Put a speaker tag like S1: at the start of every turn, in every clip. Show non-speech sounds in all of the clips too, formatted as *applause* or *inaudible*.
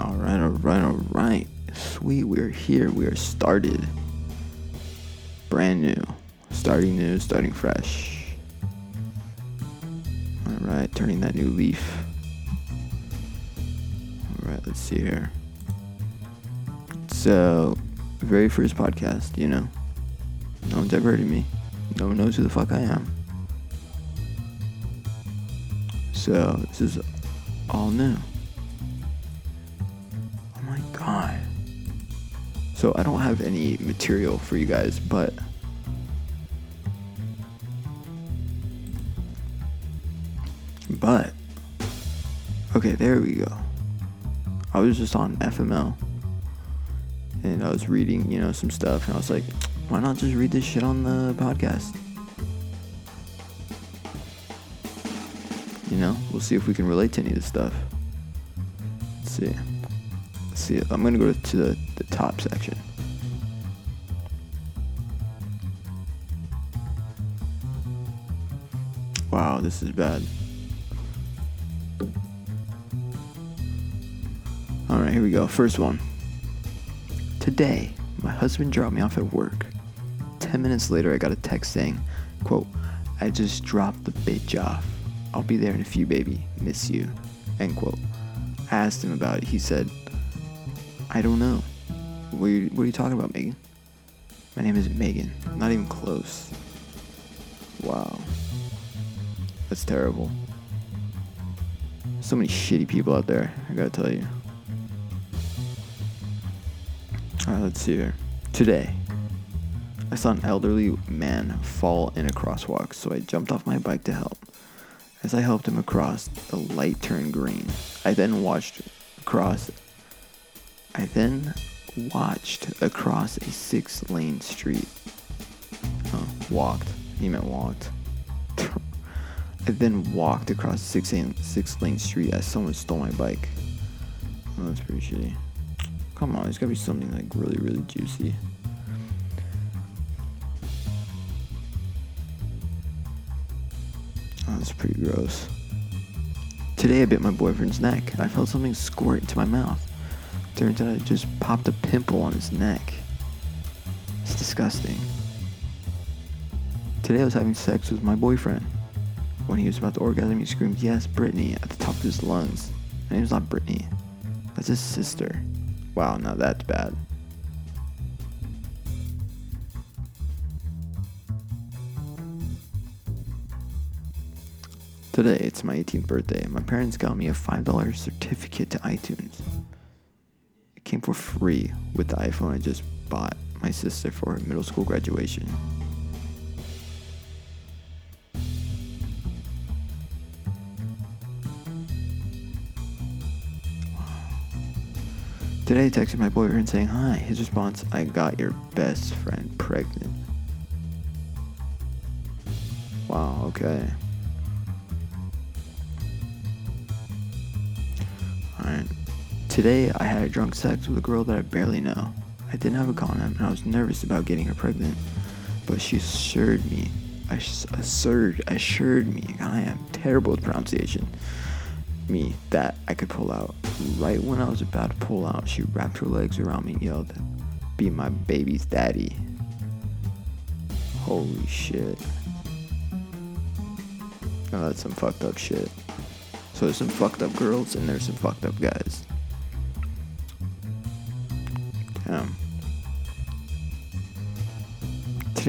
S1: All right, all right, all right. Sweet, we're here. We are started. Brand new. Starting new, starting fresh. All right, turning that new leaf. All right, let's see here. So, very first podcast, you know. No one's ever heard of me. No one knows who the fuck I am. So, this is all new. So, I don't have any material for you guys, but. But. Okay, there we go. I was just on FML. And I was reading, you know, some stuff, and I was like, why not just read this shit on the podcast? You know, we'll see if we can relate to any of this stuff. Let's see. Let's see. I'm gonna go to the, the top section. Wow, this is bad. Alright, here we go. First one. Today, my husband dropped me off at work. Ten minutes later, I got a text saying, quote, I just dropped the bitch off. I'll be there in a few, baby. Miss you. End quote. I asked him about it. He said, I don't know. What are you, what are you talking about, Megan? My name is Megan. Not even close. Wow. That's terrible. So many shitty people out there, I gotta tell you. Alright, let's see here. Today, I saw an elderly man fall in a crosswalk, so I jumped off my bike to help. As I helped him across, the light turned green. I then watched across. I then watched across a six-lane street. Oh, walked. He meant walked. *laughs* I then walked across six lane, six lane street as someone stole my bike. Oh, that's pretty shitty. Come on, there's gotta be something like really, really juicy. Oh, that's pretty gross. Today I bit my boyfriend's neck. I felt something squirt into my mouth. Turns out I just popped a pimple on his neck. It's disgusting. Today I was having sex with my boyfriend. When he was about to orgasm, he screamed, Yes, Brittany, at the top of his lungs. My name's not Brittany. That's his sister. Wow, now that's bad. Today, it's my 18th birthday. My parents got me a $5 certificate to iTunes. Came for free with the iPhone I just bought my sister for her middle school graduation. Today I texted my boyfriend saying hi. His response, I got your best friend pregnant. Wow, okay. Alright. Today I had drunk sex with a girl that I barely know. I didn't have a condom and I was nervous about getting her pregnant. But she assured me, assured, assured me, I am terrible with pronunciation, me that I could pull out. Right when I was about to pull out, she wrapped her legs around me and yelled, Be my baby's daddy. Holy shit. Oh, that's some fucked up shit. So there's some fucked up girls and there's some fucked up guys.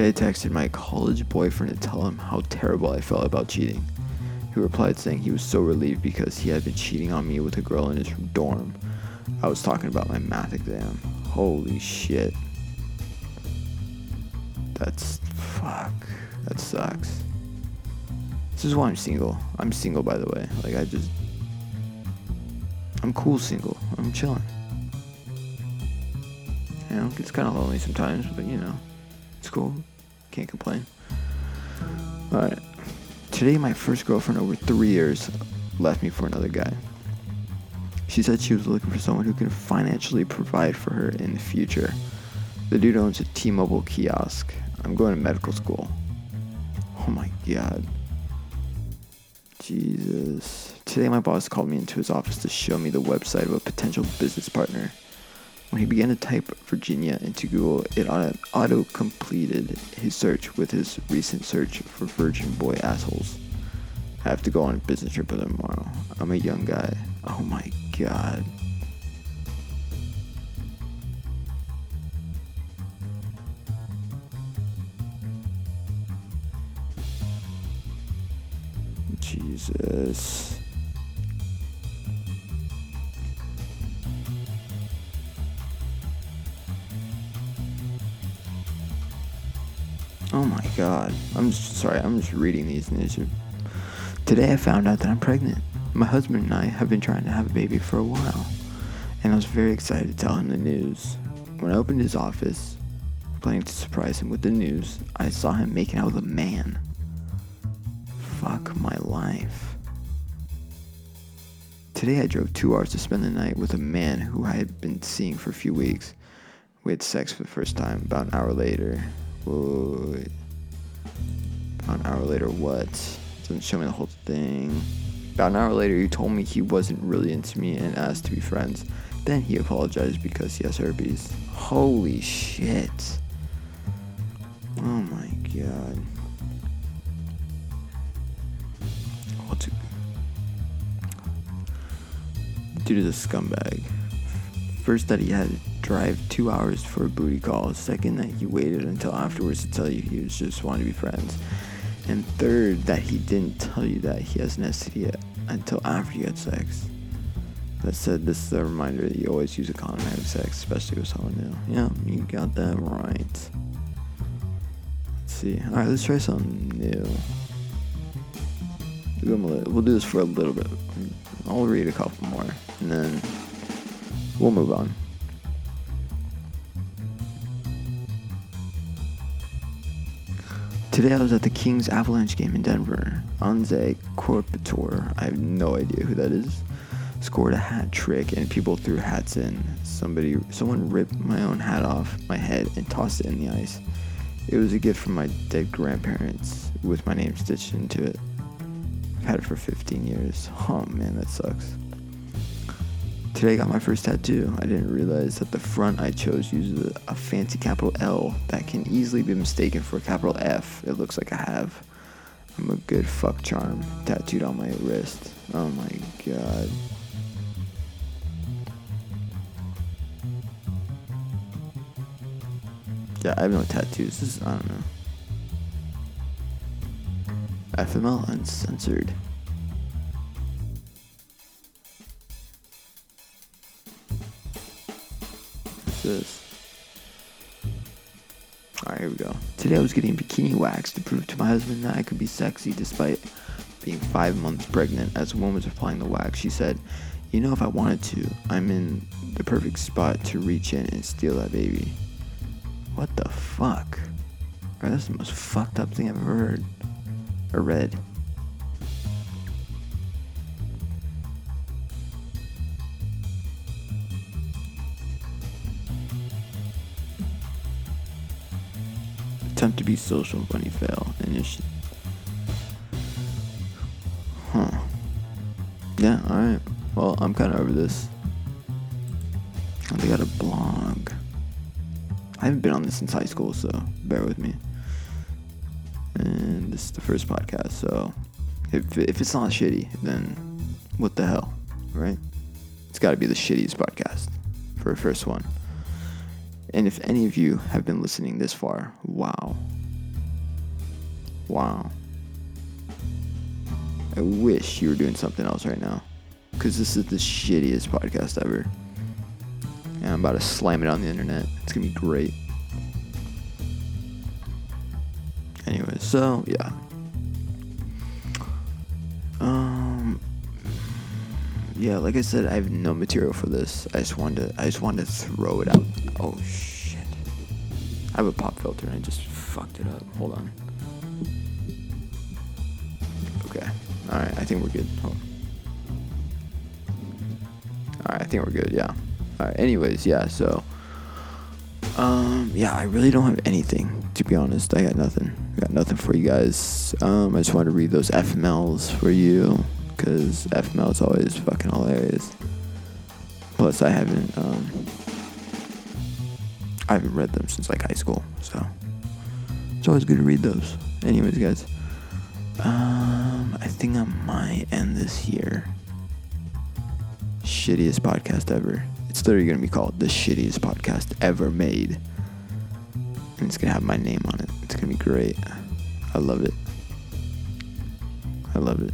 S1: I texted my college boyfriend to tell him how terrible I felt about cheating. He replied saying he was so relieved because he had been cheating on me with a girl in his dorm. I was talking about my math exam. Holy shit. That's. fuck. That sucks. This is why I'm single. I'm single, by the way. Like, I just. I'm cool single. I'm chilling. You know, it's kind of lonely sometimes, but you know, it's cool. Can't complain. Alright. Today, my first girlfriend over three years left me for another guy. She said she was looking for someone who can financially provide for her in the future. The dude owns a T Mobile kiosk. I'm going to medical school. Oh my god. Jesus. Today, my boss called me into his office to show me the website of a potential business partner. When he began to type Virginia into Google, it auto completed his search with his recent search for virgin boy assholes. I have to go on a business trip with him tomorrow. I'm a young guy. Oh my god. Jesus. Oh my god. I'm just, sorry, I'm just reading these news. Today I found out that I'm pregnant. My husband and I have been trying to have a baby for a while, and I was very excited to tell him the news. When I opened his office, planning to surprise him with the news, I saw him making out with a man. Fuck my life. Today I drove two hours to spend the night with a man who I had been seeing for a few weeks. We had sex for the first time about an hour later. Wait. About an hour later, what? Doesn't show me the whole thing. About an hour later, he told me he wasn't really into me and asked to be friends. Then he apologized because he has herpes. Holy shit. Oh my god. due to the scumbag. First, that he had to drive two hours for a booty call. Second, that he waited until afterwards to tell you he was just wanting to be friends. And third, that he didn't tell you that he has an STD until after you had sex. That said, this is a reminder that you always use a condom having sex, especially with someone new. Yeah, you got that right. Let's see. Alright, let's try something new. We'll do this for a little bit. I'll read a couple more, and then we'll move on. Today I was at the Kings Avalanche game in Denver. Anze Kopitar, I have no idea who that is, scored a hat trick and people threw hats in. Somebody, someone ripped my own hat off my head and tossed it in the ice. It was a gift from my dead grandparents with my name stitched into it. I've had it for 15 years. Oh man, that sucks. Today I got my first tattoo. I didn't realize that the front I chose uses a, fancy capital L that can easily be mistaken for a capital F. It looks like I have. I'm a good fuck charm tattooed on my wrist. Oh my god. Yeah, I have no tattoos. This is, I don't know. FML Uncensored. This? Alright, here we go. Today I was getting bikini wax to prove to my husband that I could be sexy despite being five months pregnant. As a woman was applying the wax, she said, You know, if I wanted to, I'm in the perfect spot to reach in and steal that baby. What the fuck? That's the most fucked up thing I've ever heard or read. Attempt to be social you fail initially. Huh. Yeah, alright. Well, I'm kind of over this. They got a blog. I haven't been on this since high school, so bear with me and this is the first podcast. So if if it's not shitty, then what the hell, right? It's got to be the shittiest podcast for a first one. And if any of you have been listening this far, wow. Wow. I wish you were doing something else right now. Because this is the shittiest podcast ever. And I'm about to slam it on the internet. It's going to be great. Anyway, so yeah. Um yeah, like I said, I have no material for this. I just wanted to I just wanted to throw it out. Oh shit. I have a pop filter and I just fucked it up. Hold on. Okay. Alright, I think we're good. Hold Alright, I think we're good, yeah. Alright, anyways, yeah, so um yeah, I really don't have anything to be honest. I got nothing. I got nothing for you guys. Um, I just wanted to read those FMLs for you because FML is always fucking hilarious. Plus, I haven't um, I haven't read them since like high school, so it's always good to read those. Anyways, guys, um, I think I might end this here. Shittiest podcast ever. It's literally gonna be called the shittiest podcast ever made, and it's gonna have my name on it. It's gonna be great. I love it. I love it.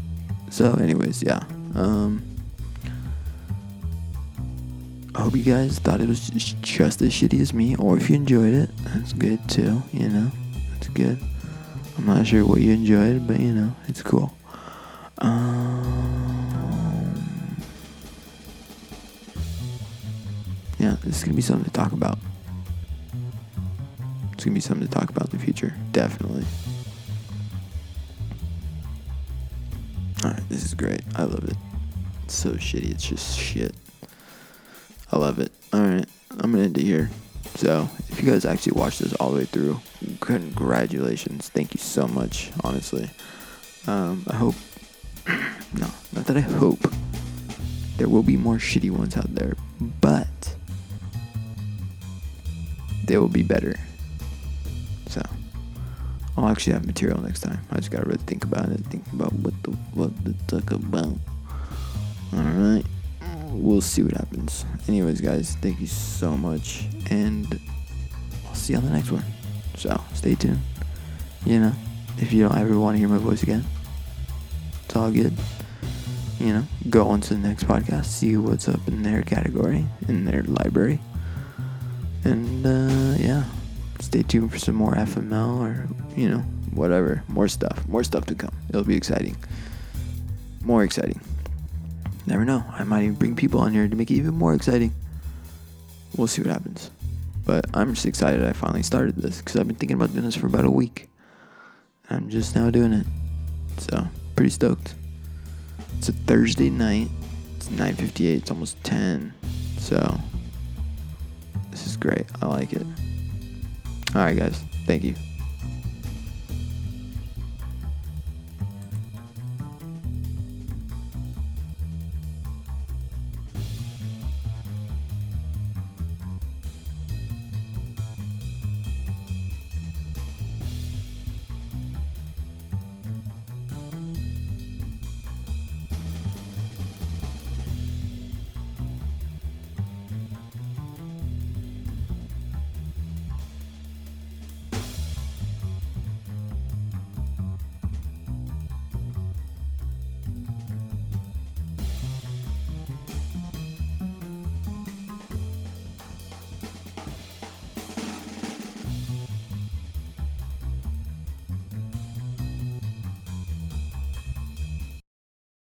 S1: So, anyways, yeah. Um, I hope you guys thought it was just as shitty as me, or if you enjoyed it, that's good too. You know, that's good. I'm not sure what you enjoyed, but you know, it's cool. Um, yeah, this is gonna be something to talk about. It's gonna be something to talk about in the future, definitely. This is great. I love it. It's so shitty, it's just shit. I love it. Alright, I'm gonna end it here. So, if you guys actually watched this all the way through, congratulations. Thank you so much, honestly. Um, I hope. *clears throat* no, not that I hope. There will be more shitty ones out there, but they will be better. I'll actually have material next time. I just gotta really think about it. Think about what the fuck to talk about. Alright we'll see what happens. Anyways, guys, thank you so much, and I'll see you on the next one. So stay tuned. You know, if you don't ever want to hear my voice again, it's all good. You know, go on to the next podcast, see what's up in their category, in their library, and uh, yeah, stay tuned for some more FML or you know whatever, more stuff, more stuff to come. It'll be exciting, more exciting. Never know. I might even bring people on here to make it even more exciting. We'll see what happens. But I'm just excited I finally started this because I've been thinking about doing this for about a week. I'm just now doing it. So, pretty stoked. It's a Thursday night. It's 9:58. It's almost 10. So, this is great. I like it. All right, guys. Thank you.